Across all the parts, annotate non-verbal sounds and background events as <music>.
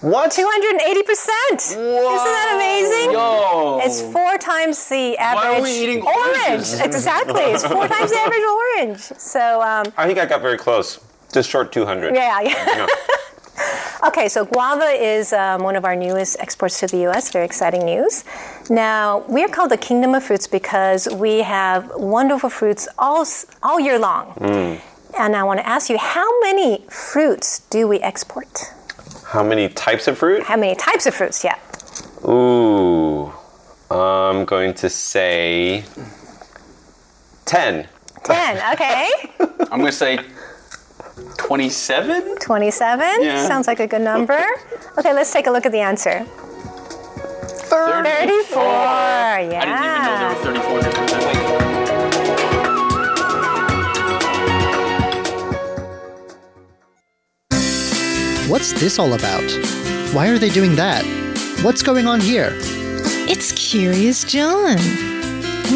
What? 280%. Isn't that amazing? Yo. It's four times the average are we eating oranges? exactly. It's four <laughs> times the average orange. So, um, I think I got very close. Just short 200. yeah, yeah. Yeah. <laughs> Okay, so guava is um, one of our newest exports to the U.S. Very exciting news. Now we are called the kingdom of fruits because we have wonderful fruits all all year long. And I want to ask you, how many fruits do we export? How many types of fruit? How many types of fruits? Yeah. Ooh. I'm going to say 10. Ten. <laughs> Okay. I'm going to say 27? Twenty-seven. Yeah. Sounds like a good number. Okay, let's take a look at the answer. 34. yeah I didn't even know Yeah. there were 34 different What's this all about? Why are they doing that? What's going on here? It's Curious John.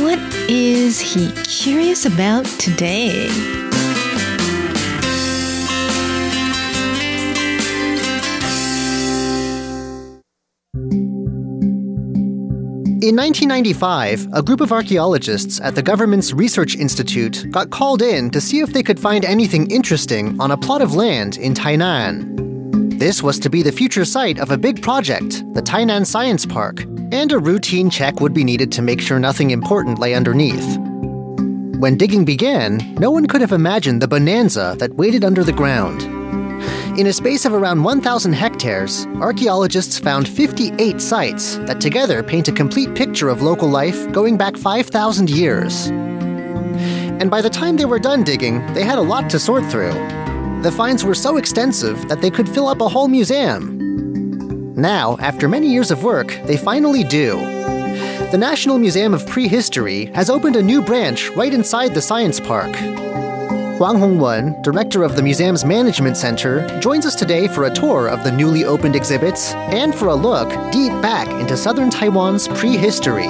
What is he curious about today? In 1995, a group of archaeologists at the government's Research Institute got called in to see if they could find anything interesting on a plot of land in Tainan. This was to be the future site of a big project, the Tainan Science Park, and a routine check would be needed to make sure nothing important lay underneath. When digging began, no one could have imagined the bonanza that waited under the ground. In a space of around 1,000 hectares, archaeologists found 58 sites that together paint a complete picture of local life going back 5,000 years. And by the time they were done digging, they had a lot to sort through The finds were so extensive that they could fill up a whole museum. Now, after many years of work, they finally do. The National Museum of Prehistory has opened a new branch right inside the science park. Huang Hongwen, director of the museum's management center, joins us today for a tour of the newly opened exhibits and for a look deep back into southern Taiwan's prehistory.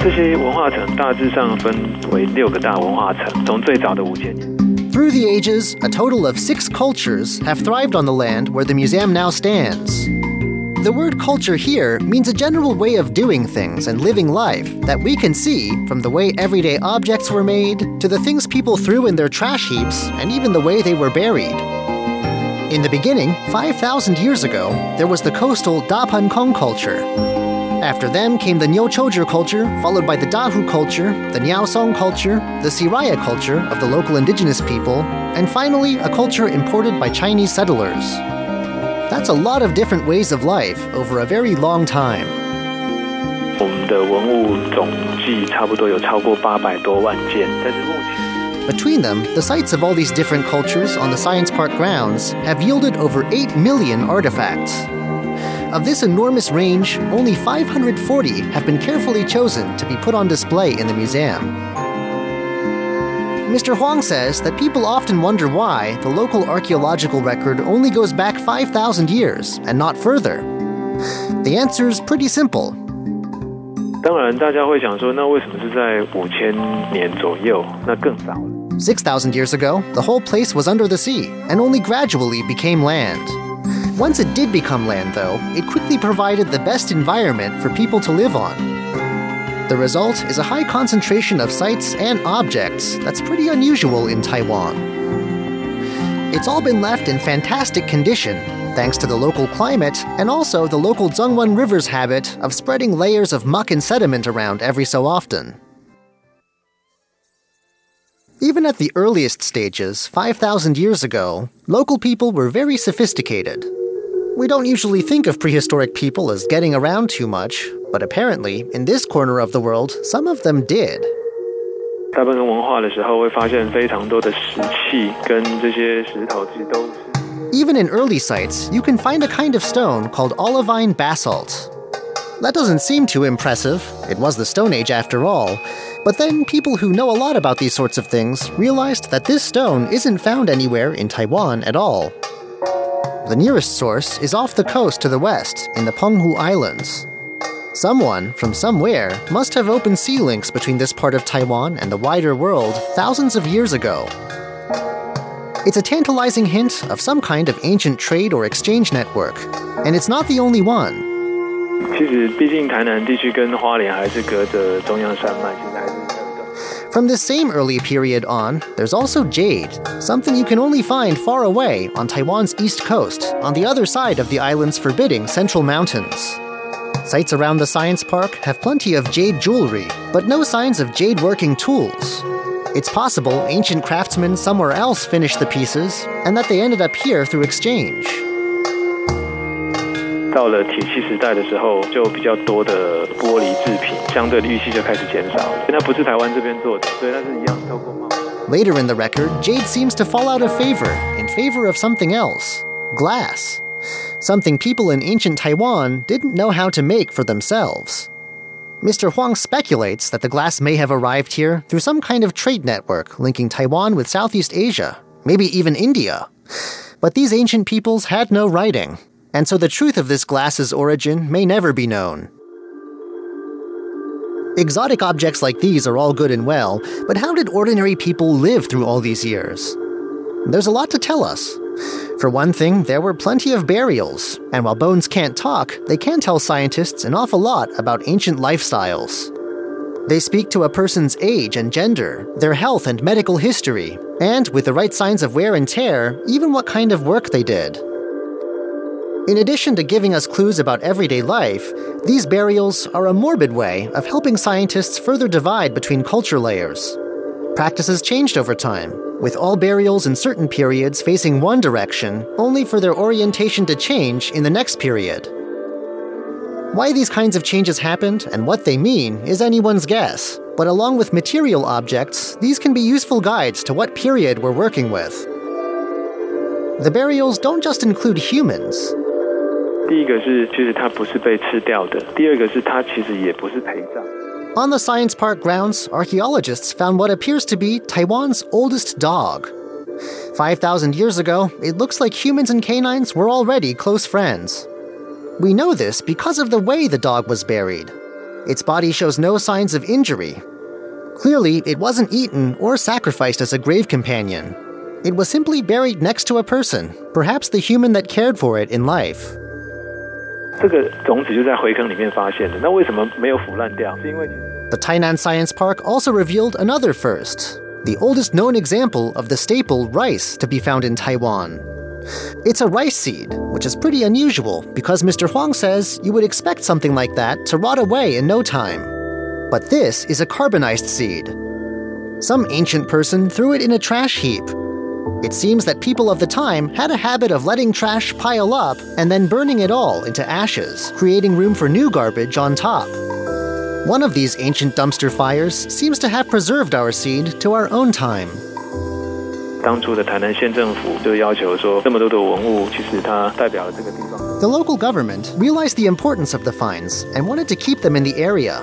这些文化层大致上分为六个大文化层，从最早的五千年。 Through the ages, a total of six cultures have thrived on the land where the museum now stands. The word culture here means a general way of doing things and living life that we can see from the way everyday objects were made to the things people threw in their trash heaps and even the way they were buried. In the beginning, 5,000 years ago, there was the coastal Da Pan Kong culture. After them came the Niuchouzi culture, followed by the Dahu culture, the Niaosong culture, the Siraya culture of the local indigenous people, and finally, a culture imported by Chinese settlers. That's a lot of different ways of life over a very long time. Between them, the sites of all these different cultures on the Science Park grounds have yielded over 8 million artifacts. Of this enormous range, only 540 have been carefully chosen to be put on display in the museum. Mr. Huang says that people often wonder why the local archaeological record only goes back 5,000 years and not further. The answer's pretty simple. 当然，大家会想说，那为什么是在五千年左右？那更早了。 6,000 years ago, the whole place was under the sea and only gradually became land. Once it did become land, though, it quickly provided the best environment for people to live on. The result is a high concentration of sites and objects that's pretty unusual in Taiwan. It's all been left in fantastic condition, thanks to the local climate and also the local Zengwen River's habit of spreading layers of muck and sediment around every so often. Even at the earliest stages, 5,000 years ago, local people were very sophisticated. We don't usually think of prehistoric people as getting around too much, but apparently, in this corner of the world, some of them did. 大部分文化的时候，会发现非常多的石器跟这些石头，其实都是 Even in early sites, you can find a kind of stone called olivine basalt. That doesn't seem too impressive. It was the Stone Age after all. But then people who know a lot about these sorts of things realized that this stone isn't found anywhere in Taiwan at all. The nearest source is off the coast to the west in the Penghu Islands. Someone from somewhere must have opened sea links between this part of Taiwan and the wider world thousands of years ago. It's a tantalizing hint of some kind of ancient trade or exchange network, and it's not the only one. 其实，毕竟台南地区跟花莲还是隔着中央山脉，其实还是有一段。 From this same early period on, there's also jade, something you can only find far away on Taiwan's east coast, on the other side of the island's forbidding central mountains. Sites around the science park have plenty of jade jewelry, but no signs of jade working tools. It's possible ancient craftsmen somewhere else finished the pieces, and that they ended up here through exchange. 到了铁器时代的时候，就比较多的玻璃制品，相对的玉器就开始减少了。那不是台湾这边做的，所以它是一样透过贸易。 Later in the record, jade seems to fall out of favor in favor of something else glass. Something people in ancient Taiwan didn't know how to make for themselves. Mr. Huang speculates that the glass may have arrived here through some kind of trade network linking Taiwan with Southeast Asia, maybe even India. But these ancient peoples had no writing, and so the truth of this glass's origin may never be known. Exotic objects like these are all good and well, but how did ordinary people live through all these years? There's a lot to tell us. For one thing, there were plenty of burials, and while bones can't talk, they can tell scientists an awful lot about ancient lifestyles. They speak to a person's age and gender, their health and medical history, and, with the right signs of wear and tear, even what kind of work they did. In addition to giving us clues about everyday life, these burials are a morbid way of helping scientists further divide between culture layers. Practices changed over time, with all burials in certain periods facing one direction, only for their orientation to change in the next period. Why these kinds of changes happened and what they mean is anyone's guess, but along with material objects, these can be useful guides to what period we're working with. The burials don't just include humans, 第一个是，其实它不是被吃掉的；第二个是，它其实也不是陪葬。 On the science park grounds, archaeologists found what appears to be Taiwan's oldest dog. 5,000 years ago, it looks like humans and canines were already close friends. We know this because of the way the dog was buried. Its body shows no signs of injury. Clearly, it wasn't eaten or sacrificed as a grave companion. It was simply buried next to a person, perhaps the human that cared for it in life. 这个种子就在灰坑里面发现的。那为什么没有腐烂掉？是因为 The Tainan Science Park also revealed another first the oldest known example of the staple rice to be found in Taiwan. It's a rice seed, which is pretty unusual because Mr. Huang says you would expect something like that to rot away in no time. But this is a carbonized seed. Some ancient person threw it in a trash heap. It seems that people of the time had a habit of letting trash pile up and then burning it all into ashes, creating room for new garbage on top. One of these ancient dumpster fires seems to have preserved our seed to our own time. 当初的台南县政府就要求说，这么多的文物，其实它代表了这个地方。 The local government realized the importance of the finds and wanted to keep them in the area.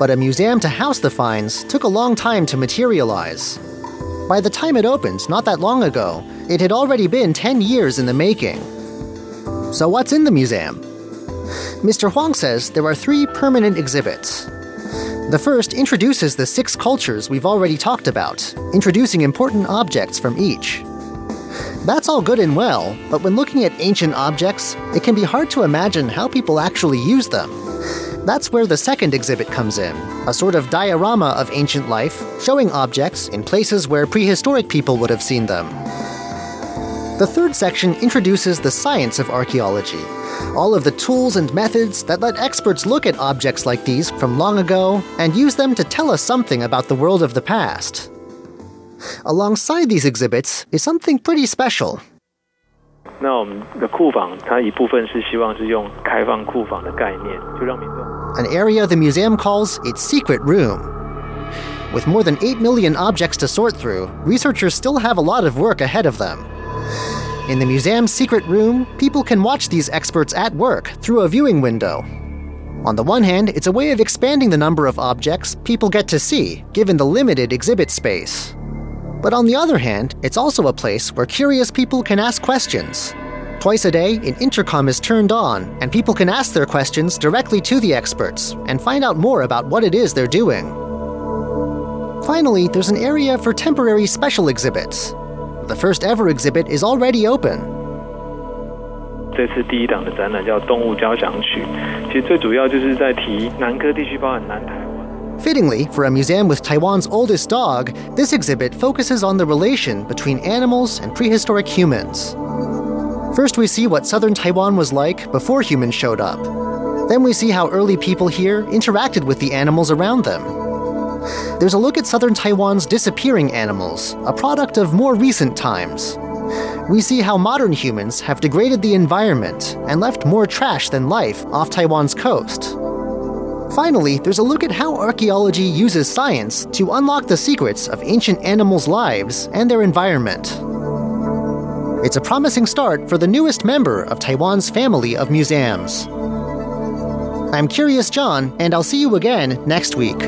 But a museum to house the finds took a long time to materialize. By the time it opened, not that long ago, it had already been 10 years in the making. So, what's in the museum? Mr. Huang says there are three permanent exhibits. The first introduces the six cultures we've already talked about, introducing important objects from each. That's all good and well, but when looking at ancient objects, it can be hard to imagine how people actually use them. That's where the second exhibit comes in a sort of diorama of ancient life, showing objects in places where prehistoric people would have seen them. The third section introduces the science of archaeology, all of the tools and methods that let experts look at objects like these from long ago and use them to tell us something about the world of the past. Alongside these exhibits is something pretty special. 那我们的库房，它一部分是希望是用开放库房的概念，就让民众。 an area the museum calls its secret room. With more than 8 million objects to sort through, researchers still have a lot of work ahead of them. In the museum's secret room, people can watch these experts at work through a viewing window. On the one hand, it's a way of expanding the number of objects people get to see, given the limited exhibit space. But on the other hand, it's also a place where curious people can ask questions. Twice a day, an intercom is turned on, and people can ask their questions directly to the experts and find out more about what it is they're doing. Finally, there's an area for temporary special exhibits. The first ever exhibit is already open. 这次第一档的展览叫《动物交响曲》，其实最主要就是在提南科地区，包含南台湾。 Fittingly, for a museum with Taiwan's oldest dog, this exhibit focuses on the relation between animals and prehistoric humans. First, we see what southern Taiwan was like before humans showed up. Then, we see how early people here interacted with the animals around them. There's a look at southern Taiwan's disappearing animals, a product of more recent times. We see how modern humans have degraded the environment and left more trash than life off Taiwan's coast. Finally, there's a look at how archaeology uses science to unlock the secrets of ancient animals' lives and their environment. It's a promising start for the newest member of Taiwan's family of museums. I'm Curious John, and I'll see you again next week.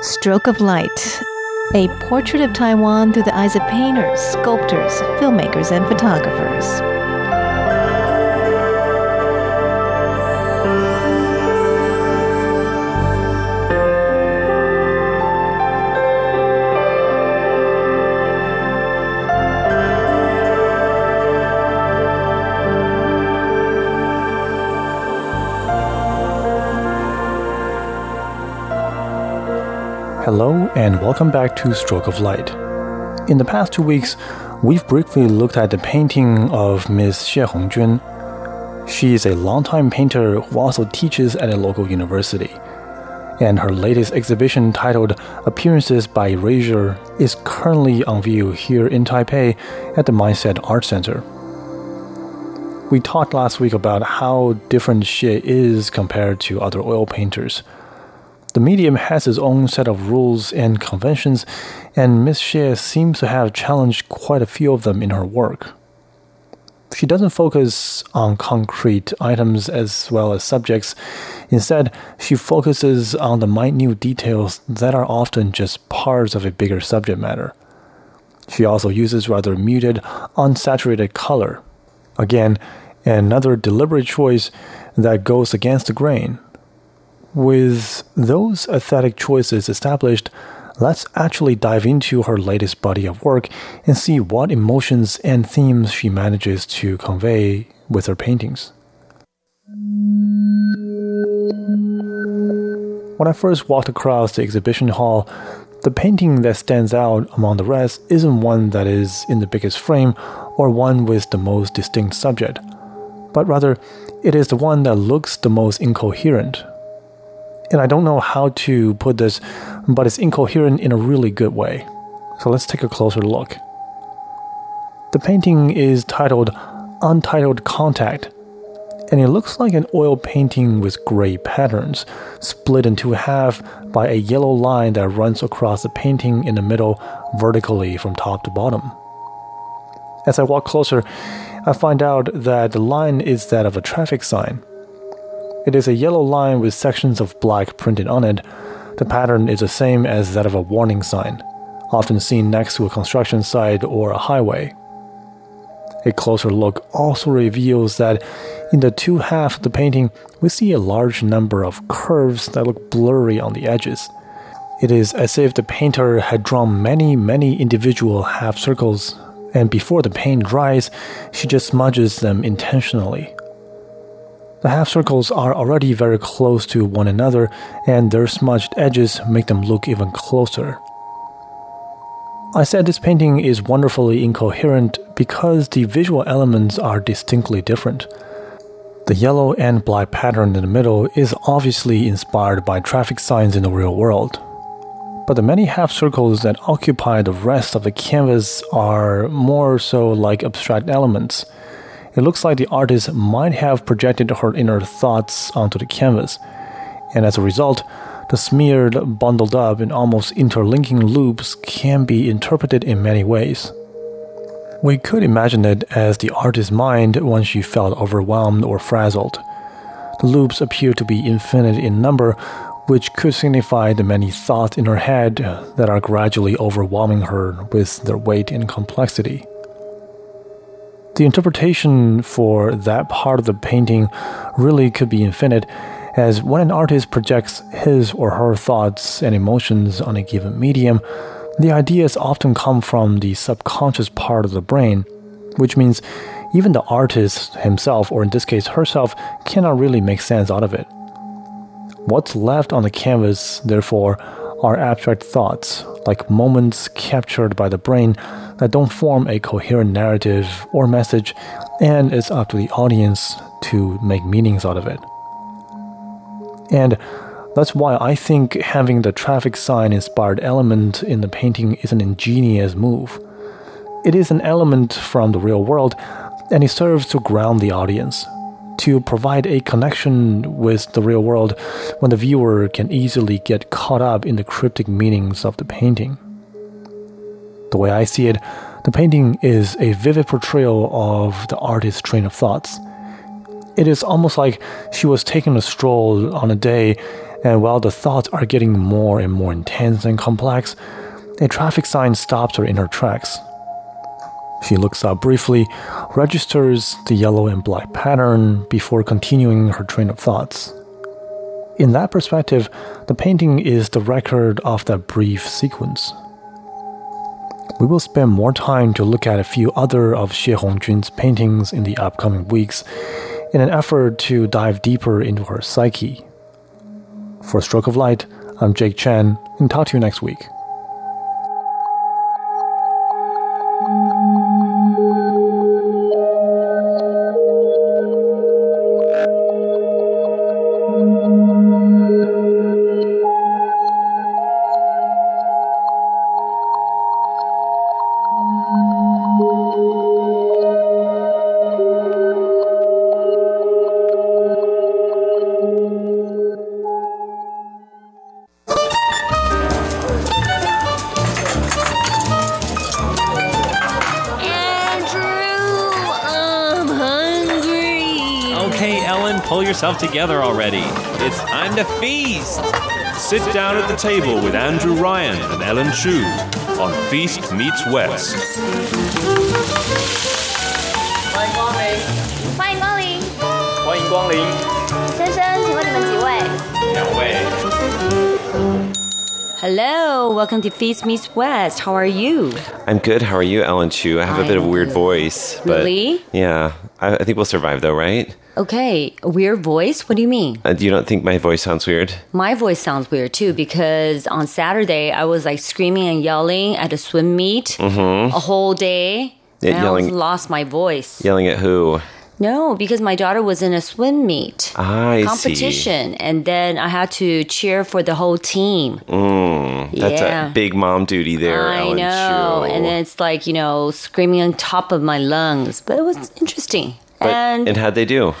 Stroke of Light. A portrait of Taiwan through the eyes of painters, sculptors, filmmakers, and photographers. Hello, and welcome back to Stroke of Light. In the past two weeks, we've briefly looked at the painting of Ms. Xie Hongjun. She is a longtime painter who also teaches at a local university. And her latest exhibition, titled Appearances by Erasure, is currently on view here in Taipei at the Mindset Art Center. We talked last week about how different Xie is compared to other oil painters. The medium has its own set of rules and conventions, and Miss Xie seems to have challenged quite a few of them in her work. She doesn't focus on concrete items as well as subjects. Instead, she focuses on the minute details that are often just parts of a bigger subject matter. She also uses rather muted, unsaturated color. Again, another deliberate choice that goes against the grain. With those aesthetic choices established, let's actually dive into her latest body of work and see what emotions and themes she manages to convey with her paintings. When I first walked across the exhibition hall, the painting that stands out among the rest isn't one that is in the biggest frame or one with the most distinct subject, but rather, it is the one that looks the most incoherent. And I don't know how to put this, but it's incoherent in a really good way. So let's take a closer look. The painting is titled Untitled Contact, and it looks like an oil painting with gray patterns, split into half by a yellow line that runs across the painting in the middle vertically from top to bottom. As I walk closer, I find out that the line is that of a traffic sign. It is a yellow line with sections of black printed on it. The pattern is the same as that of a warning sign, often seen next to a construction site or a highway. A closer look also reveals that in the two halves of the painting, we see a large number of curves that look blurry on the edges. It is as if the painter had drawn many, many individual half circles, and before the paint dries, she just smudges them intentionally. The half circles are already very close to one another, and their smudged edges make them look even closer. I said this painting is wonderfully incoherent because the visual elements are distinctly different. The yellow and black pattern in the middle is obviously inspired by traffic signs in the real world. But the many half circles that occupy the rest of the canvas are more so like abstract elements. It looks like the artist might have projected her inner thoughts onto the canvas, and as a result, the smeared, bundled up, and almost interlinking loops can be interpreted in many ways. We could imagine it as the artist's mind when she felt overwhelmed or frazzled. The loops appear to be infinite in number, which could signify the many thoughts in her head that are gradually overwhelming her with their weight and complexity. The interpretation for that part of the painting really could be infinite, as when an artist projects his or her thoughts and emotions on a given medium, the ideas often come from the subconscious part of the brain, which means even the artist himself, or in this case herself, cannot really make sense out of it. What's left on the canvas, therefore, are abstract thoughts, like moments captured by the brain that don't form a coherent narrative or message, and it's up to the audience to make meanings out of it. And that's why I think having the traffic sign inspired element in the painting is an ingenious move. It is an element from the real world, and it serves to ground the audience, to provide a connection with the real world when the viewer can easily get caught up in the cryptic meanings of the painting. The way I see it, the painting is a vivid portrayal of the artist's train of thoughts. It is almost like she was taking a stroll on a day, and while the thoughts are getting more and more intense and complex, a traffic sign stops her in her tracks. She looks up briefly, registers the yellow and black pattern before continuing her train of thoughts. In that perspective, the painting is the record of that brief sequence. We will spend more time to look at a few other of Xie Hongjun's paintings in the upcoming weeks in an effort to dive deeper into her psyche. For Stroke of Light, I'm Jake Chen, and talk to you next week. hungry. Okay, Ellen, pull yourself together already. It's time to feast. Sit down at the table with Andrew Ryan and Ellen Chu on Feast Meets West. 欢迎光临，欢迎光临，欢迎光临，先生，请问你们几位两位。 ？Hello, welcome to Feast Meets West. How are you? I'm good. How are you, Ellen Chu? I have a bit of a weird voice. But Really? Yeah. I, I think we'll survive, though, right? Okay, weird voice? What do you mean? Uh, you don't think my voice sounds weird? My voice sounds weird too because on Saturday I was like screaming and yelling at a swim meet a whole day. Yeah, and I lost my voice. Yelling at who? No, because my daughter was in a swim meet I see. competition, and then I had to cheer for the whole team. Mm, that's Yeah. a big mom duty there, I Ellen know, Chu. and then it's like you know screaming on top of my lungs, but it was interesting. But- and and how'd they do?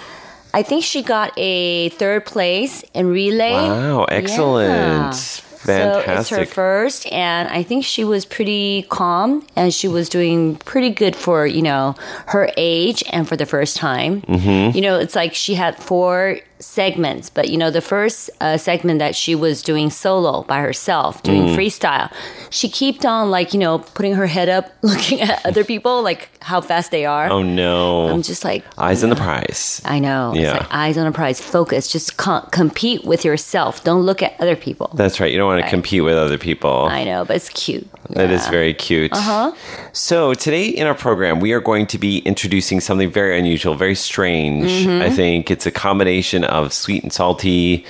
I think she got a third place in relay. Wow, excellent. Yeah. So it's her Fantastic. first, and I think she was pretty calm, and she was doing pretty good for you know her age and for the first time. Mm-hmm. You know, it's like she had four segments, but you know the first uh, segment that she was doing solo by herself, doing Mm. freestyle, she kept on like you know putting her head up, <laughs> looking at other people, like how fast they are. oh, no. I'm just like Eyes on the prize. I know. Yeah. It's like eyes on a prize. Focus. Just co- compete with yourself. Don't look at other people. That's right. You don't want to compete with other people. I know, but it's cute. That is Yeah. very cute. Uh-huh. So today in our program, we are going to be introducing something very unusual, very strange. Mm-hmm. I think it's a combination of sweet and salty,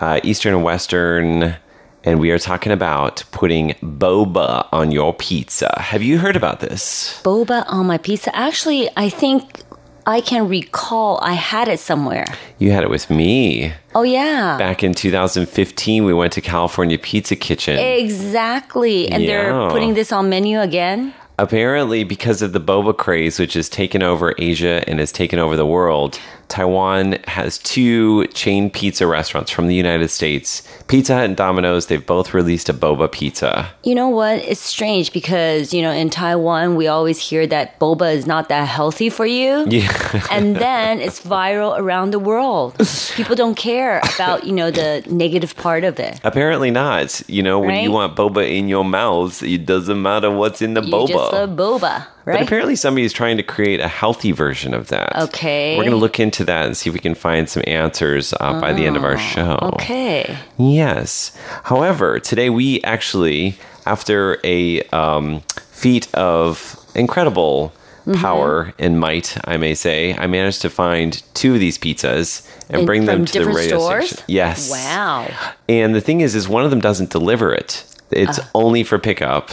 uh, Eastern and Western. And we are talking about putting boba on your pizza. Have you heard about this? boba on my pizza. Actually, I think I can recall I had it somewhere. You had it with me. Oh yeah. Back in 2015, we went to California Pizza Kitchen. Exactly. And Yeah. they're putting this on menu again. Apparently, because of the boba craze, which has taken over Asia and has taken over the world, Taiwan has two chain pizza restaurants from the United States. Pizza Hut and Domino's, they've both released a boba pizza. You know what? It's strange because, you know, in Taiwan, we always hear that boba is not that healthy for you. Yeah. and then it's viral around the world. People don't care about, you know, the negative part of it. Apparently not. You know, when you want boba in your mouth, it doesn't matter what's in the You boba. just love boba. But Right? apparently somebody's trying to create a healthy version of that. Okay. We're going to look into that and see if we can find some answers uh, by the end of our show. Oh, Okay. Yes. However, today we actually, after a um, feat of incredible Mm-hmm. power and might, I may say, I managed to find two of these pizzas and In- bring them to the radio stores? station. Yes. Wow. And the thing is, is one of them doesn't deliver it. It's Uh. only for pickup.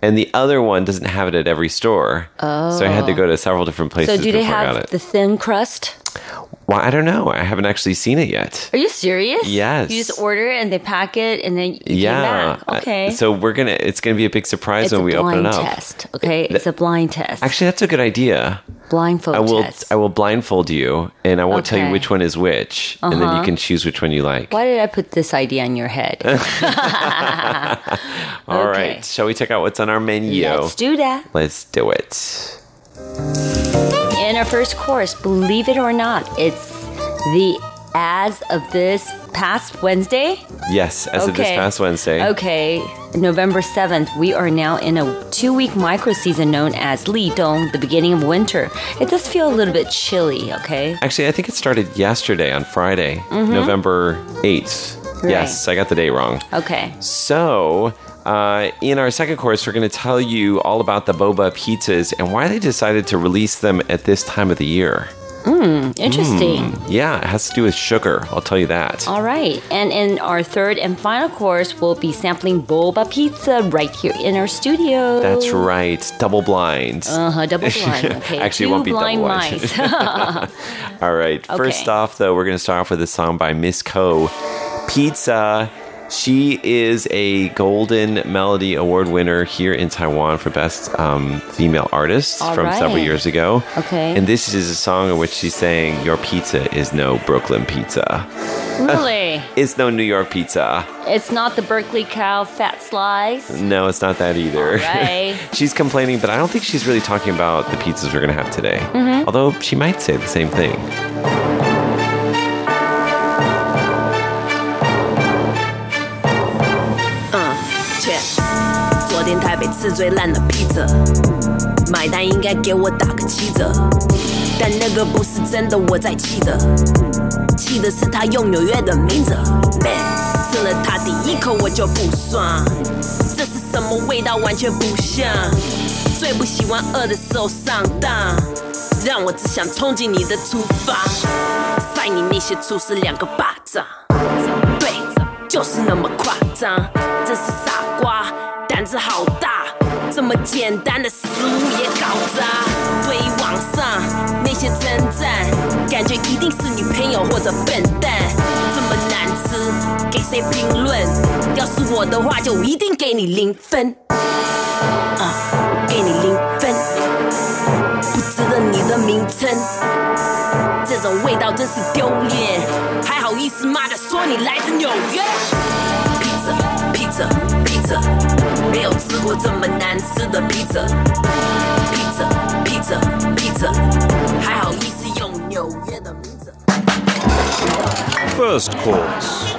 And the other one doesn't have it at every store. So I had to oh. go to several different places So do they before I got have the thin crust? Well, I don't know. I haven't actually seen it yet. Are you serious? Yes. You just order it and they pack it and then you yeah. Uh, Okay. So we're gonna. It's gonna be a big surprise it's when we open it up. test. Okay, it's a blind test. Actually, that's a good idea. blindfold I will. test. I will blindfold you, and I won't tell you which one is which, and then you can choose which one you like. Why did I put this idea in your head? <laughs> <laughs> All right. Okay. Shall we check out what's on our menu? Let's do that. Let's do it. In our first course, believe it or not, it's the as of this past Wednesday. Yes, as of this past Wednesday. Okay, November 7th, we are now in a two week micro season known as Li Dong, the beginning of winter. It does feel a little bit chilly, okay? Actually, I think it started yesterday on Friday, mm-hmm. November 8th. Right. Yes, I got the date wrong. Okay. So, uh, in our second course, we're going to tell you all about the boba pizzas and why they decided to release them at this time of the year. Mm, Interesting. Yeah, it has to do with sugar. I'll tell you that. All right. And in our third and final course, we'll be sampling boba pizza right here in our studio. That's right. Double blind. Uh huh. Double <laughs> blind. Okay. Actually, it won't be blind double blind. mice. <laughs> <laughs> All right. First off, though, we're going to start off with a song by Miss Ko, Pizza. She is a Golden Melody Award winner here in Taiwan for Best um, Female Artist All from several years ago. Okay. And this is a song in which she's saying, Your pizza is no Brooklyn pizza. really? <laughs> It's no New York pizza. It's not the Berkeley cow fat slice. No, it's not that either. <laughs> right. she's complaining, but I don't think she's really talking about the pizzas we're going to have today. Mm-hmm. Although she might say the same thing. 天台北吃最烂的披萨，买单应该给我打个七折，但那个不是真的，我在气的，气的是他用纽约的名字，man，吃了它第一口我就不爽，这是什么味道完全不像，最不喜欢饿的时候上当，让我只想冲进你的厨房，扇你那些厨师两个巴掌。对，就是那么夸张，真是傻瓜，胆子好大，这么简单的食物也搞砸。对于网上那些称赞，感觉一定是女朋友或者笨蛋，这么难吃，给谁评论？要是我的话，就一定给你零分。啊，给你零分，不值得你的名称。这种味道真是丢脸，还好意思妈的说你来自纽约？披萨，披萨，披萨，没有吃过这么难吃的披萨。披萨，披萨，披萨，还好意思用纽约的名字。 First course.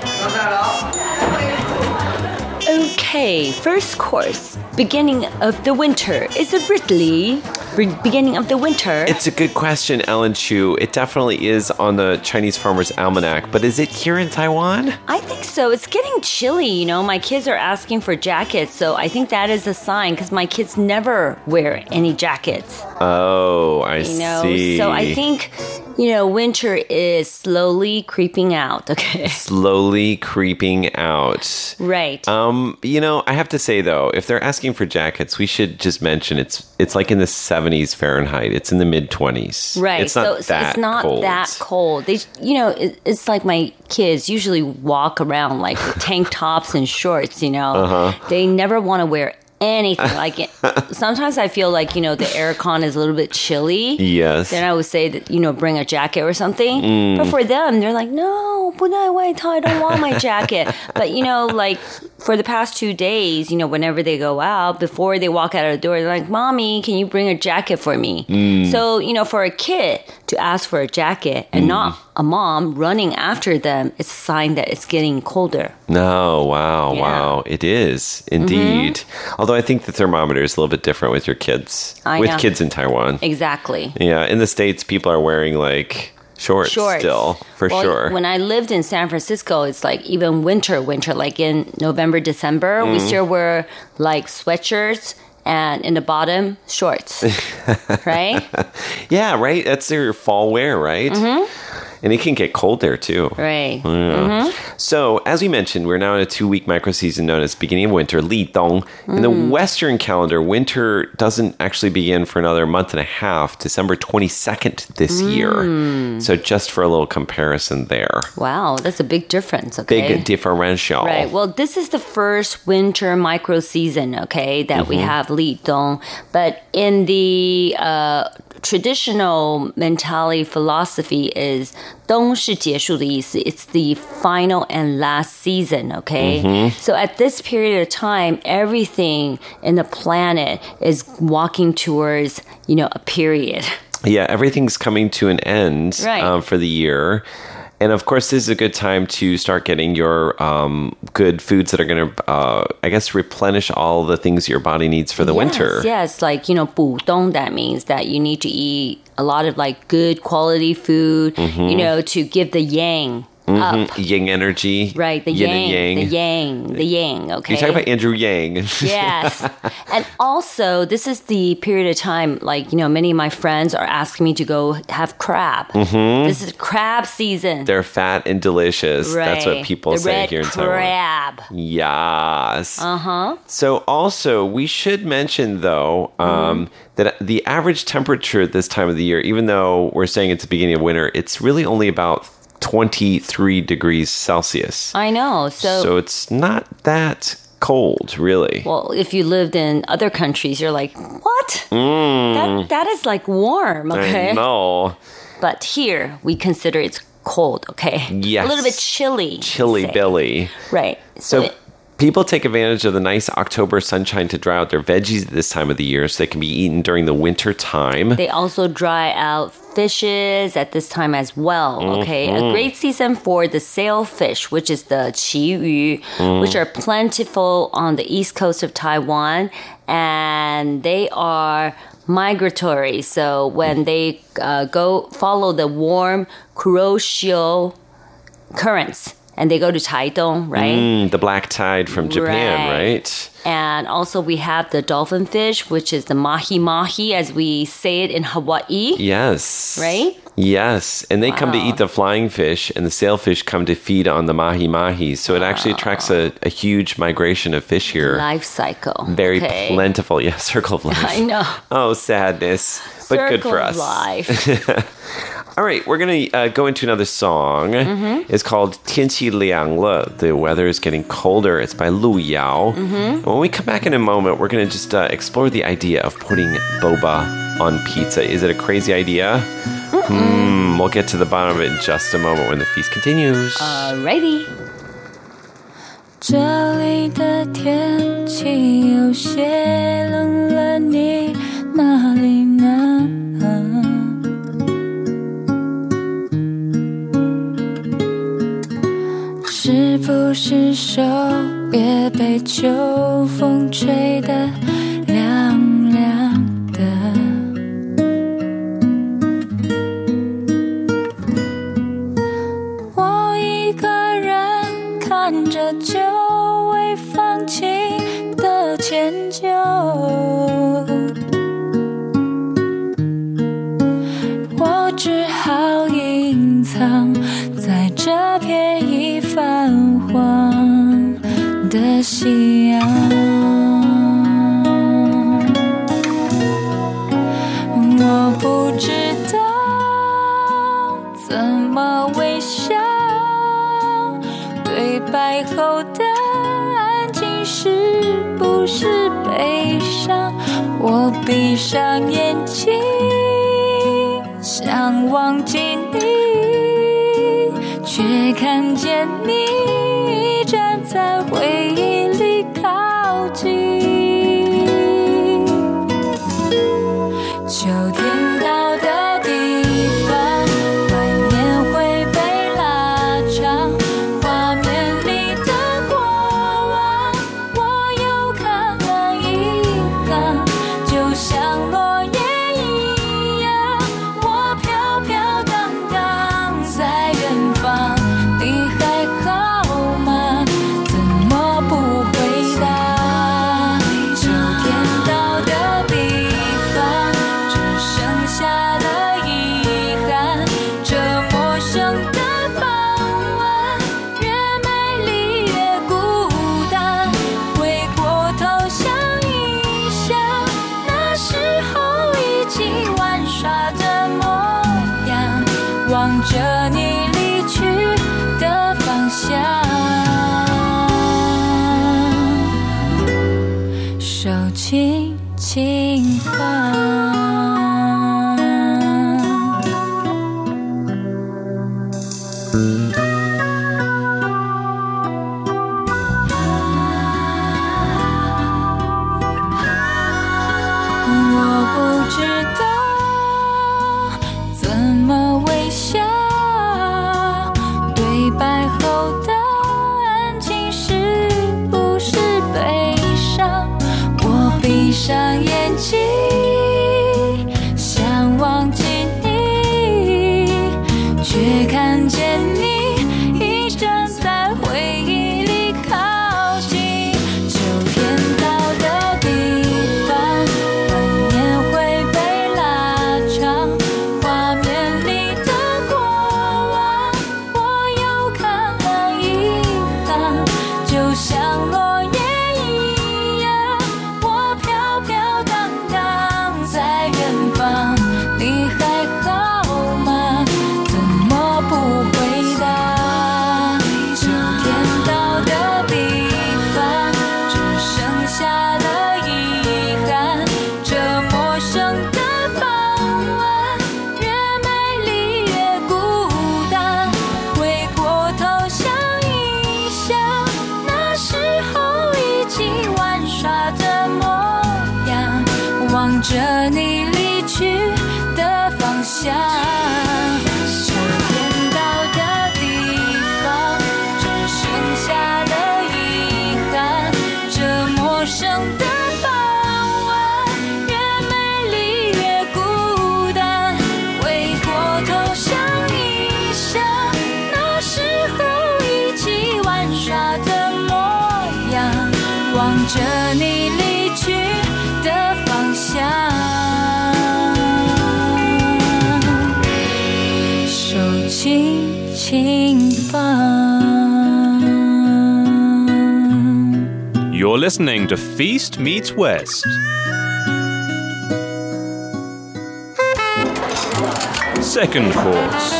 Okay, first course. Beginning of the winter. Is it Ridley? Be- beginning of the winter. It's a good question, Ellen Chu. It definitely is on the Chinese Farmer's Almanac, but is it here in Taiwan? I think so. It's getting chilly, you know. My kids are asking for jackets, so I think that is a sign because my kids never wear any jackets, Oh, I you know. see. So I think, you know, winter is slowly creeping out, <laughs> okay? slowly creeping out. right. Um, you know, I have to say though, if they're asking for jackets, we should just mention it's it's like in the 70s Fahrenheit. It's in the mid 20s. Right. It's not so, that it's not cold. that cold. They, you know, it, it's like my kids usually walk around like <laughs> tank tops and shorts. You know, Uh-huh. they never want to wear anything like it. <laughs> Sometimes I feel like you know the aircon is a little bit chilly. Yes. Then I would say that you know bring a jacket or something. Mm. But for them, they're like, no, but I don't want my jacket. <laughs> but you know, like for the past two days, you know, whenever they go out, before they walk out of the door, they're like, mommy, can you bring a jacket for me? Mm. So you know, for a kid, to ask for a jacket and not a mom running after them, it's a sign that it's getting colder. No, wow, Yeah. wow. It is indeed. Although I think the thermometer is a little bit different with your kids, I with know. kids in Taiwan. Exactly. Yeah, in the States, people are wearing like shorts, Shorts. still, for Well, sure. When I lived in San Francisco, it's like even winter, winter, like in November, December, we Mm. still wear like sweatshirts and in the bottom, shorts. <laughs> right? <laughs> yeah, right? That's your fall wear, right? Mm-hmm. And it can get cold there too. Mm-hmm. Right. So, as we mentioned, we're now in a two week micro season known as beginning of winter, Li Dong. In the Mm. Western calendar, winter doesn't actually begin for another month and a half, December 22nd this Mm. year. So, just for a little comparison there. Wow, that's a big difference. Okay. Big differential. Right. Well, this is the first winter micro season, okay, that we Mhm. have Li Dong. But in the uh, traditional mentality philosophy is 冬是结束的意思. It's the final and last season, okay? Mhm. So at this period of time, everything in the planet is walking towards, you know, a period. Yeah, everything's coming to an end Right. um, for the year. And of course, this is a good time to start getting your um, good foods that are going to, uh, I guess, replenish all the things your body needs for the winter. Yes, like, you know, 补冬, that means that you need to eat a lot of like good quality food, you Mhm. know, to give the yang Mhm. up. Yang energy. Right, the yin yang, and yang. the yang, the yang, okay? You talk about Andrew Yang. <laughs> yes. And also, this is the period of time, like, you know, many of my friends are asking me to go have crab. Mhm. This is crab season. They're fat and delicious. That's what people the say here in Taiwan. crab. Yes. Uh huh. So also we should mention though um, that the average temperature at this time of the year, even though we're saying it's the beginning of winter, it's really only about 23 degrees Celsius. I know. So, So it's not that cold, really. well, if you lived in other countries, you're like, what? Mm, That, that is like warm, okay? Know. But here we consider it's cold, okay? Yes. A little bit chilly. Chilly Billy. Right. So it- people take advantage of the nice October sunshine to dry out their veggies at this time of the year so they can be eaten during the winter time. They also dry out fishes at this time as well. Okay, a Mhm. great season for the sailfish, which is the qiyu, Mm. which are plentiful on the east coast of Taiwan, and they are migratory. So when they uh, go follow the warm Kuroshio currents. And they go to Taidong, right? Mm, the black tide from Japan, Right. right? And also we have the dolphin fish, which is the mahi mahi, as we say it in Hawaii. Yes. Right? Yes. And they come to Wow. eat the flying fish, and the sailfish come to feed on the mahi mahi. So it actually attracts a, a huge migration of fish here. Life cycle. Very Okay. plentiful. Yeah, circle <laughs> of life. I know. Oh, sadness. But good Circle for of us. life. All <laughs> right, we're going to uh, go into another song. Mm-hmm. It's called 天气凉了. The weather is getting colder. It's by Lu Yao. Mhm. When we come back in a moment, we're going to just uh, explore the idea of putting boba on pizza. Is it a crazy idea? Hmm, we'll get to the bottom of it in just a moment when the feast continues. Alrighty. 这里的天气有些冷了，你哪里呢？是不是手也被秋风吹得 就，我只好隐藏在这片已泛黄的夕阳。我不知道怎么微笑，对白后的是不是悲伤？我闭上眼睛，想忘记你，却看见你站在回忆 listening to Feast Meets West. Second course.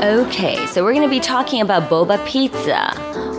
Okay, so we're going to be talking about boba pizza.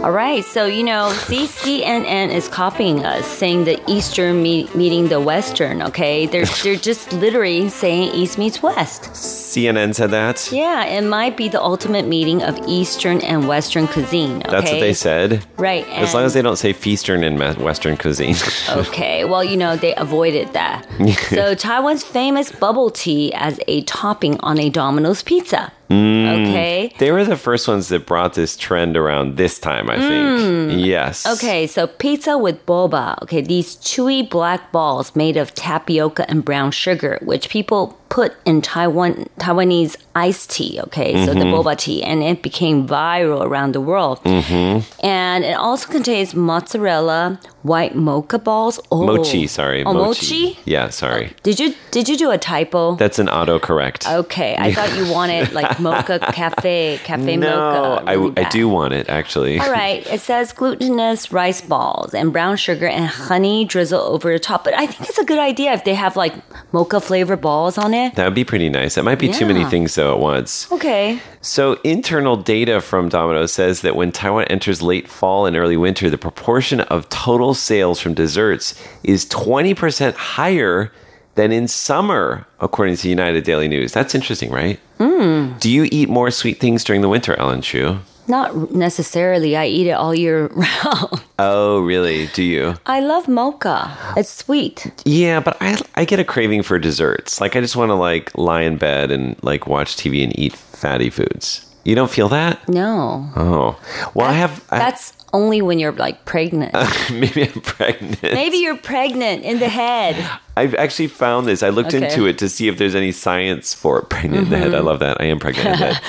All right, so you know, CCNN is copying us, saying the Eastern me- meeting the Western. Okay, they're <laughs> they're just literally saying East meets West. CNN said that. Yeah, it might be the ultimate meeting of Eastern and Western cuisine. Okay? That's what they said. Right. As long as they don't say Feastern and Western cuisine. <laughs> Okay, well, you know, they avoided that. <laughs> so, Taiwan's famous bubble tea as a topping on a Domino's pizza. Mm. Okay. They were the first ones that brought this trend around this time, I think. Yes. Mm. Okay, so pizza with boba. Okay, these chewy black balls made of tapioca and brown sugar, which people put in Taiwan Taiwanese iced tea. Okay, so the Mhm. boba tea, and it became viral around the world. Mm-hmm. And it also contains mozzarella, white mocha balls. Oh, Mochi, sorry. Oh, mochi. Yeah, sorry. Did you did you do a typo? That's an autocorrect. Okay, I thought you wanted <laughs> like mocha cafe, cafe no, mocha. I, really I do want it, actually. All right, <laughs> it says glutinous rice balls and brown sugar and honey drizzle over the top. But I think it's a good idea if they have like mocha flavor balls on it. That would be pretty nice. That might be too many things, though, at once. Okay. So, internal data from Domino's says that when Taiwan enters late fall and early winter, the proportion of total sales from desserts is 20% higher than in summer, according to United Daily News. That's interesting, right? Mm. Do you eat more sweet things during the winter, Ellen Chu? Not necessarily. I eat it all year <laughs> round. Oh, really? Do you? I love mocha. It's sweet. Yeah, but I I get a craving for desserts. Like I just want to like lie in bed and like watch TV and eat fatty foods. You don't feel that? No. Oh. Well, I have I, That's only when you're like pregnant. <laughs> maybe I'm pregnant. Maybe you're pregnant in the head. I've actually found this. I looked Okay. into it to see if there's any science for it. Pregnant in the head. I Mhm. love that. I am pregnant in the <laughs> <laughs>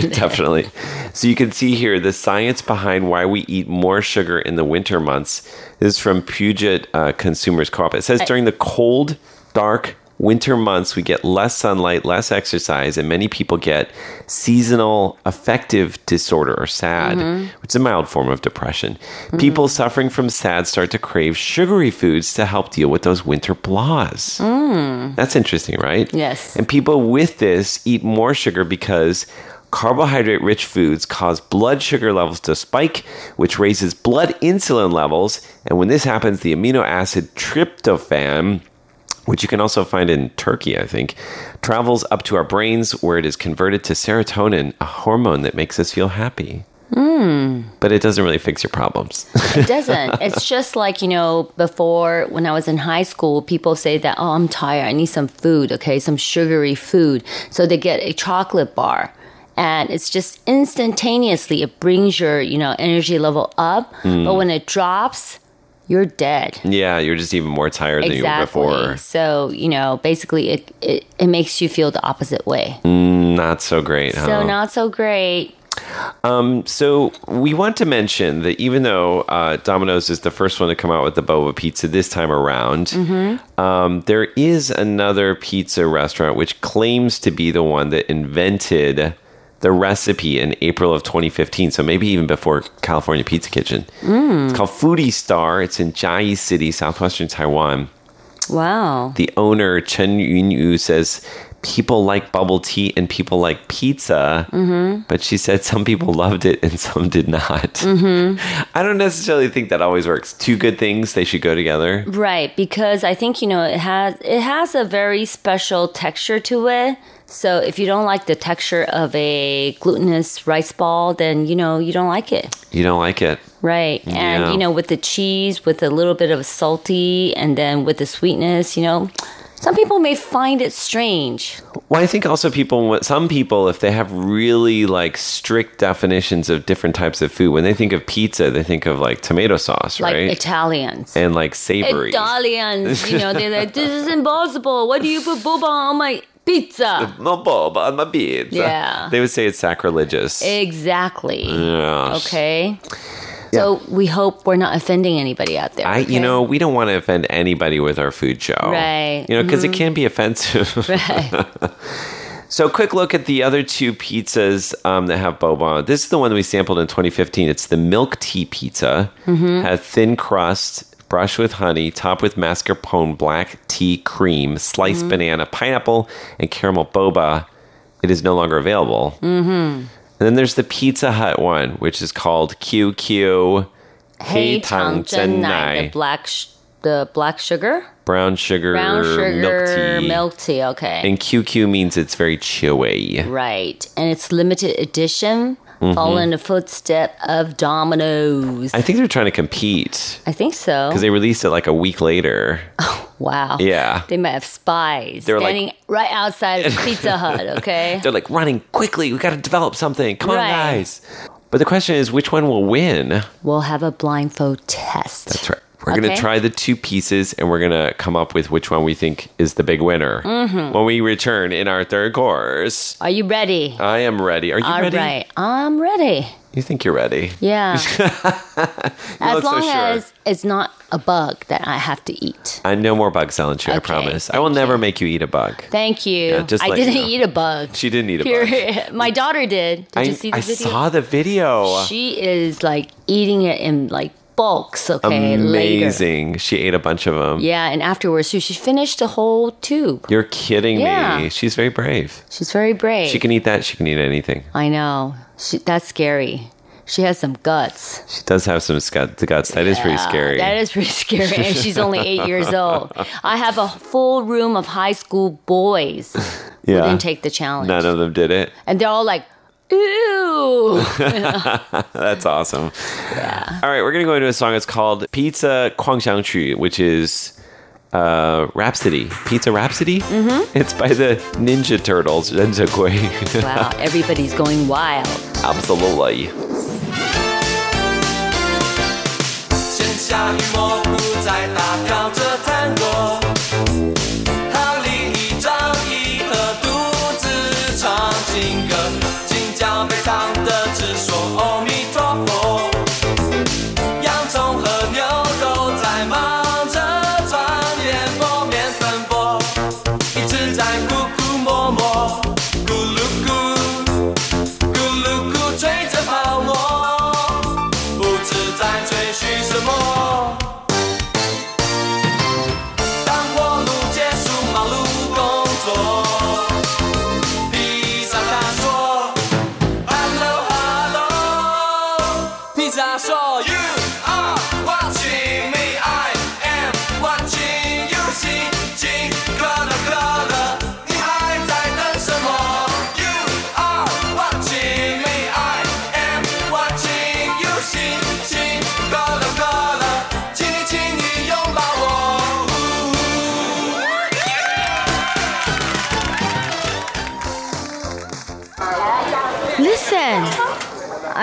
head. Definitely. So you can see here the science behind why we eat more sugar in the winter months. This is from Puget uh, Consumers Co-op. It says during the cold, dark, winter months we get less sunlight, less exercise, and many people get seasonal affective disorder or SAD, mm-hmm. which is a mild form of depression. Mm-hmm. People suffering from SAD start to crave sugary foods to help deal with those winter blahs. Mm. That's interesting, right? Yes. And people with this eat more sugar because carbohydrate rich foods cause blood sugar levels to spike, which raises blood insulin levels. And when this happens, the amino acid tryptophan, which you can also find in Turkey, I think, travels up to our brains where it is converted to serotonin, a hormone that makes us feel happy. Hmm. But it doesn't really fix your problems. It <laughs> doesn't. it's just like, you know, before when I was in high school, people say that, oh, I'm tired. I need some food, okay, some sugary food. So they get a chocolate bar. And it's just instantaneously, it brings your, you know, energy level up. Hmm. But when it drops, you're dead. yeah, you're just even more tired than you were before. So, you know, basically it, it, it makes you feel the opposite way. Not so great, huh? So, not so great. Um, So we want to mention that even though uh, Domino's is the first one to come out with the boba pizza this time around, um, there is another pizza restaurant which claims to be the one that invented the recipe in April of 2015. So maybe even before California Pizza Kitchen. Mm. It's called Foodie Star. It's in Chiayi City, southwestern Taiwan. Wow. The owner Chen Yunyu says people like bubble tea and people like pizza, mm-hmm. but she said some people loved it and <laughs> some did not. Mm-hmm. I don't necessarily think that always works. Two good things they should go together. Right, because I think you know it has it has a very special texture to it. So if you don't like the texture of a glutinous rice ball, then you know you don't like it. You don't like it. Right. And Yeah. you know with the cheese with a little bit of salty and then with the sweetness, you know, some people may find it strange. Well, I think also people, some people, if they have really like strict definitions of different types of food, when they think of pizza, they think of like tomato sauce, Like right? Italians. and like savory. Italians, you know, they're like, this is <laughs> impossible. What do you put boba on my pizza? No boba on my pizza. Yeah. They would say it's sacrilegious. Exactly. Yeah. Okay. So we hope we're not offending anybody out there. I, okay? you know, we don't want to offend anybody with our food show, Right. You know, because it can be offensive. <laughs> Right. <laughs> so, quick look at the other two pizzas um, that have boba. This is the one that we sampled in 2015. It's the milk tea pizza. Mm-hmm. Had thin crust, brushed with honey, topped with mascarpone black tea cream, sliced Mm-hmm. banana, pineapple, and caramel boba. It is no longer available. Mm-hmm. And then there's the Pizza Hut one, which is called QQ Hei Tang Zhen Nai, the black sh- the black sugar, brown sugar, brown sugar milk tea. milk tea. Okay. And QQ means it's very chewy. right, and it's limited edition. Mm-hmm. Follow in the footstep of Domino's. I think they're trying to compete I think so. because they released it like a week later. <laughs> Oh, wow. Yeah. They might have spies They're like- standing right outside of Pizza Hut. <laughs> Okay. They're like running quickly. We got to develop something. Come on, guys. But the question is, which one will win? we'll have a blindfold test. That's right. We're going to try the two pieces and we're going to come up with which one we think is the big winner Mm-hmm. when we return in our third course. Are you ready? I am ready. Are you All ready? right, I'm ready. You think you're ready? Yeah. <laughs> as so long sure. as it's not a bug that I have to eat. I no more bugs, Ellen Chu. I promise. I will never make you eat a bug. Thank you. Yeah, just I didn't know. eat a bug. She didn't eat a bug. <laughs> My daughter did. Did I, you see the I video? saw the video. She is like eating it in like bulks. Okay, later. Amazing. She ate a bunch of them. Yeah, and afterwards, so she finished the whole tube. You're kidding Yeah. me. She's very brave. She's very brave. She can eat that. She can eat anything. I know. She, that's scary. She has some guts. She does have some guts. That is pretty scary. That is pretty <laughs> scary. And she's only eight years old. I have a full room of high school boys yeah. who <laughs> yeah. didn't take the challenge. None of them did it. and they're all like, ew. <laughs> That's awesome. Yeah. All right, we're going to go into a song. It's called Pizza Kwangxiang Chu, which is uh, Rhapsody. Pizza Rhapsody? Mm-hmm. It's by the Ninja Turtles, Renzo Gui. <laughs> wow, everybody's going wild. Absolutely. 闲暇与蘑菇在打跳着探戈， town.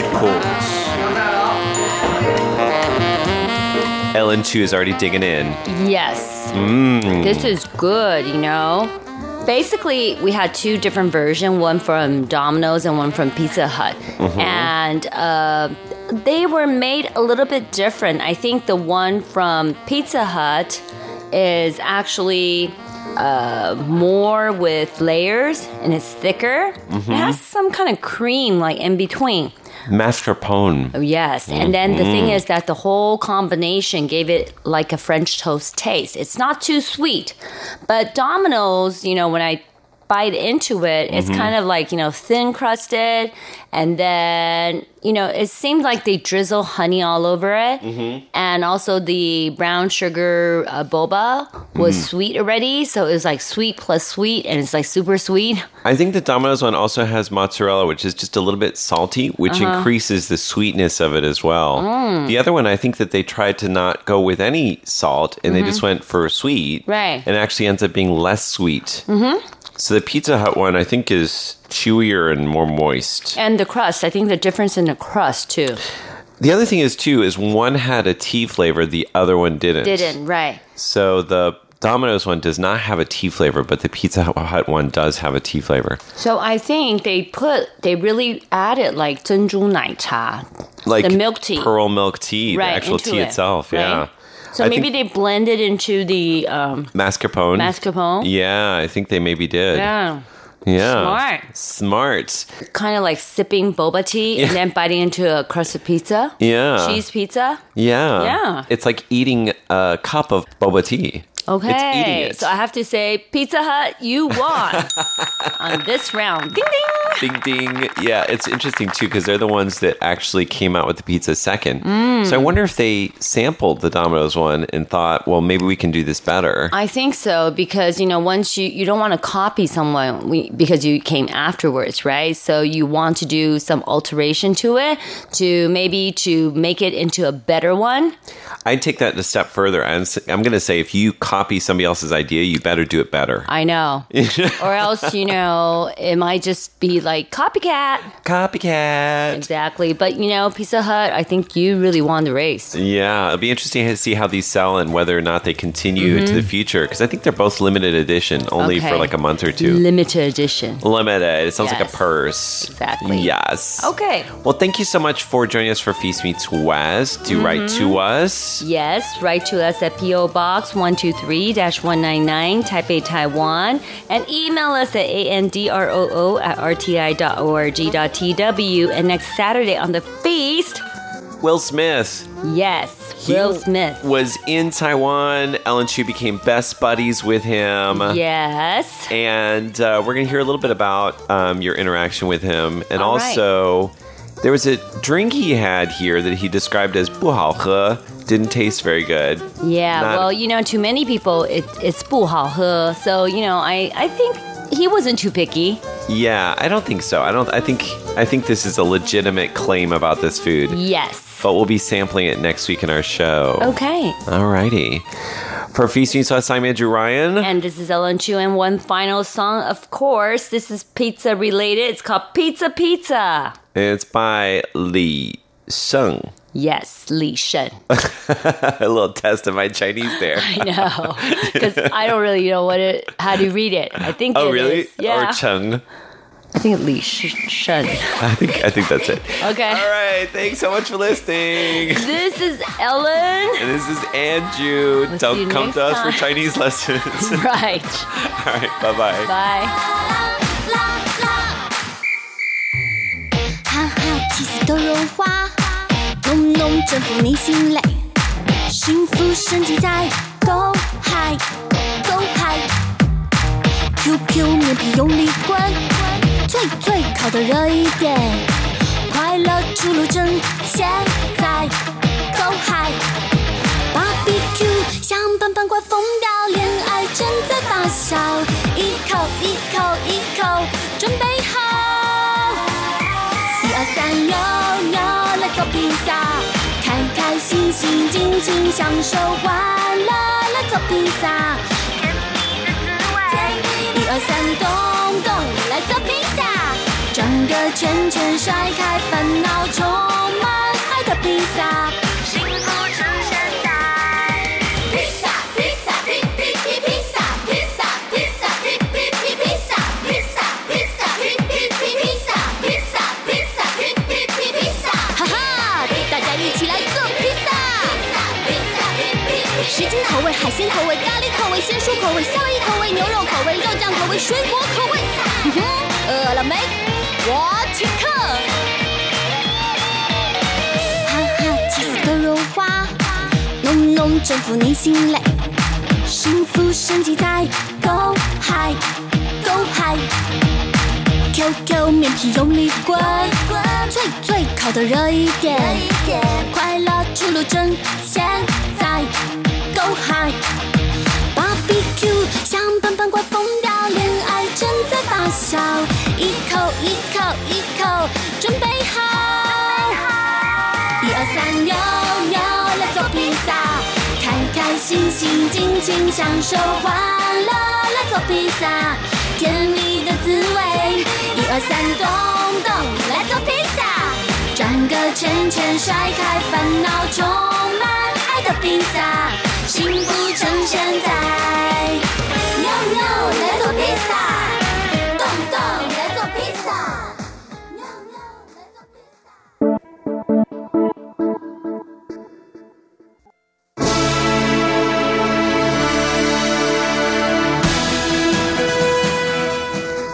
Third course. Ellen Chu is already digging in. Yes. Mmm. This is good, you know. Basically, we had two different versions, one from Domino's and one from Pizza Hut. Mhm. And uh, they were made a little bit different. I think the one from Pizza Hut is actually uh, more with layers and it's thicker. Mhm. It has some kind of cream like in between. Mascarpone. Oh, yes. And then the thing Mhm. is that the whole combination gave it like a French toast taste. It's not too sweet. But Domino's, you know, when I bite into it, it's Mhm. kind of like, you know, thin crusted. And then, you know, it seems like they drizzle honey all over it. Mm-hmm. And also the brown sugar uh, boba was Mm. sweet already. So it was like sweet plus sweet. And it's like super sweet. I think the Domino's one also has mozzarella, which is just a little bit salty, which Uh-huh. increases the sweetness of it as well. Mm. The other one, I think that they tried to not go with any salt and they Mhm. just went for sweet. Right. And actually ends up being less sweet. hmm So the Pizza Hut one, I think, is chewier and more moist. And the crust, I think the difference in the crust too. The other thing is, too, is one had a tea flavor, the other one didn't. Didn't, right. So the Domino's one does not have a tea flavor, but the Pizza Hut one does have a tea flavor. So I think they put they really added like 珍珠奶茶, Like the milk tea, pearl milk tea, Right, the actual into tea it, itself. right? Yeah. So I maybe they blended into the um, mascarpone. mascarpone. Yeah, I think they maybe did. Yeah, Yeah. Smart. Smart. kind of like sipping boba tea and then biting into a crust of pizza. Yeah. cheese pizza. Yeah. Yeah. It's like eating a cup of boba tea. Okay, It's so I have to say, Pizza Hut, you won <laughs> on this round. Ding ding. Ding ding. Yeah, it's interesting too because they're the ones that actually came out with the pizza second. Mm. So I wonder if they sampled the Domino's one and thought, well, maybe we can do this better. I think so because you know once you you don't want to copy someone because you came afterwards, right? So you want to do some alteration to it to maybe to make it into a better one. I'd take that a step further. I'm, I'm going to say if you copy somebody else's idea, you better do it better. <laughs> I know, <laughs> or else you know it might just be like copycat. Copycat. Exactly, but you know Pizza Hut, I think you really won the race. Yeah, it'll be interesting to see how these sell and whether or not they continue into the Mhm. future because I think they're both limited edition, only for like a month or two. Limited edition. Limited. It sounds like a purse. Exactly. Yes. Okay. Well, thank you so much for joining us for Feast Meets West. Do write Mhm. to us. Yes, write to us at P.O. Box 123-199, Taipei, Taiwan, and email us at androo at rti.org.tw. And next Saturday on the feast, Will Smith yes, Will Smith. was in Taiwan. Ellen Chu became best buddies with him. Yes. And uh, we're going to hear a little bit about um, your interaction with him. And All right. also, there was a drink he had here that he described as 不好喝, didn't taste very good. Yeah, Not- well, you know, to many people, it, it's 不好喝. So, you know, I, I think he wasn't too picky. Yeah, I don't think so. I don't. I think. I think this is a legitimate claim about this food. Yes. But we'll be sampling it next week in our show. Okay. Alrighty. For Feast Meets West, I'm Andrew Ryan. And this is Ellen Chu, and one final song, of course. This is pizza related. It's called Pizza Pizza. It's by Li Sheng. Yes, Li Shen. <laughs> a little test of my Chinese there. <laughs> I know because I don't really know what it. How to read it? I think. Oh, it really? is- Yeah. Or Cheng? I think Li Sh- Shen. <laughs> I think I think that's it. Okay. All right. Thanks so much for listening. This <laughs> is Ellen. And this is Andrew. We'll see you Don't come next to us for time. Chinese lessons. <laughs> Right. All right. Bye bye. Bye.哈哈，气死都融化，浓浓征服你心累，幸福升级在 Go High Go High。QQ 面皮用力滚， 最最靠得热一点，快乐出炉正现在 Go High。BBQ 想办法快疯掉，恋爱正在发酵，一口一口一口准备好。一二三，悠悠，来做披萨，开开心心，尽情享受欢乐，来做披萨，甜蜜的滋味。一二三，咚咚，来做披，个圈圈，甩开烦恼，充满爱的披萨，幸福呈现在。披萨，披萨，披披披披萨，披萨，披萨，披披披披萨，披萨，披萨，披披披披萨，披萨，披萨，披披披披萨，哈哈！大家一起来做披萨。什锦口味、海鲜口味、咖喱口味、鲜蔬口味、夏威夷口味、牛肉口味、肉酱口味、水果口味。哼哼，饿了没？我请客。哈哈，气死都融化，浓浓征服你心累，幸福升级在 Go High Go High。QQ 面皮用力滚，最最靠得热一点，快乐出炉正现在 Go High。BBQ 香喷喷快疯尽情享受欢乐，来做披萨，甜蜜的滋味。一二三，咚咚，来做披萨，转个圈圈，甩开烦恼，充满爱的披萨，幸福呈现在。妞妞，来做披萨，